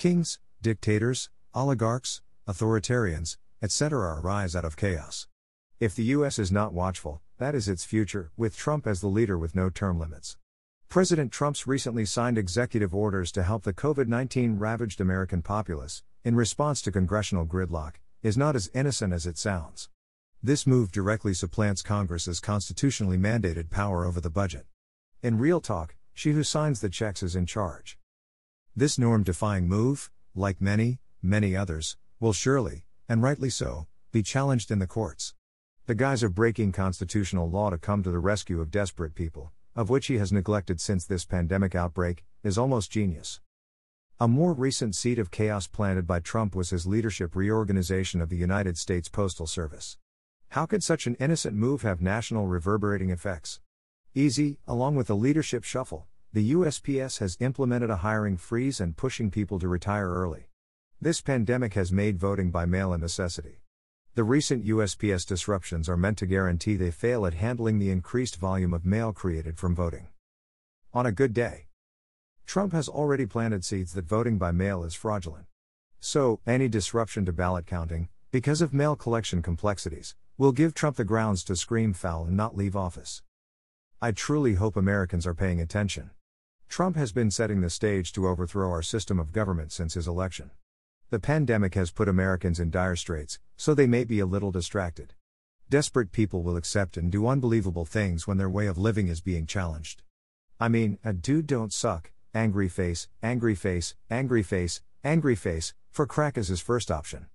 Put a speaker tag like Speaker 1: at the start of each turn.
Speaker 1: Kings, dictators, oligarchs, authoritarians, etc. arise out of chaos. If the US is not watchful, that is its future, with Trump as the leader with no term limits. President Trump's recently signed executive orders to help the COVID 19 ravaged American populace, in response to congressional gridlock, is not as innocent as it sounds. This move directly supplants Congress's constitutionally mandated power over the budget. In real talk, she who signs the checks is in charge. This norm defying move, like many, many others, will surely, and rightly so, be challenged in the courts. The guise of breaking constitutional law to come to the rescue of desperate people, of which he has neglected since this pandemic outbreak, is almost genius. A more recent seed of chaos planted by Trump was his leadership reorganization of the United States Postal Service. How could such an innocent move have national reverberating effects? Easy, along with the leadership shuffle, the USPS has implemented a hiring freeze and pushing people to retire early. This pandemic has made voting by mail a necessity. The recent USPS disruptions are meant to guarantee they fail at handling the increased volume of mail created from voting. On a good day, Trump has already planted seeds that voting by mail is fraudulent. So, any disruption to ballot counting, because of mail collection complexities, will give Trump the grounds to scream foul and not leave office. I truly hope Americans are paying attention. Trump has been setting the stage to overthrow our system of government since his election. The pandemic has put Americans in dire straits, so they may be a little distracted. Desperate people will accept and do unbelievable things when their way of living is being challenged. I mean, a dude don't suck, angry face, angry face, angry face, angry face, for crack is his first option.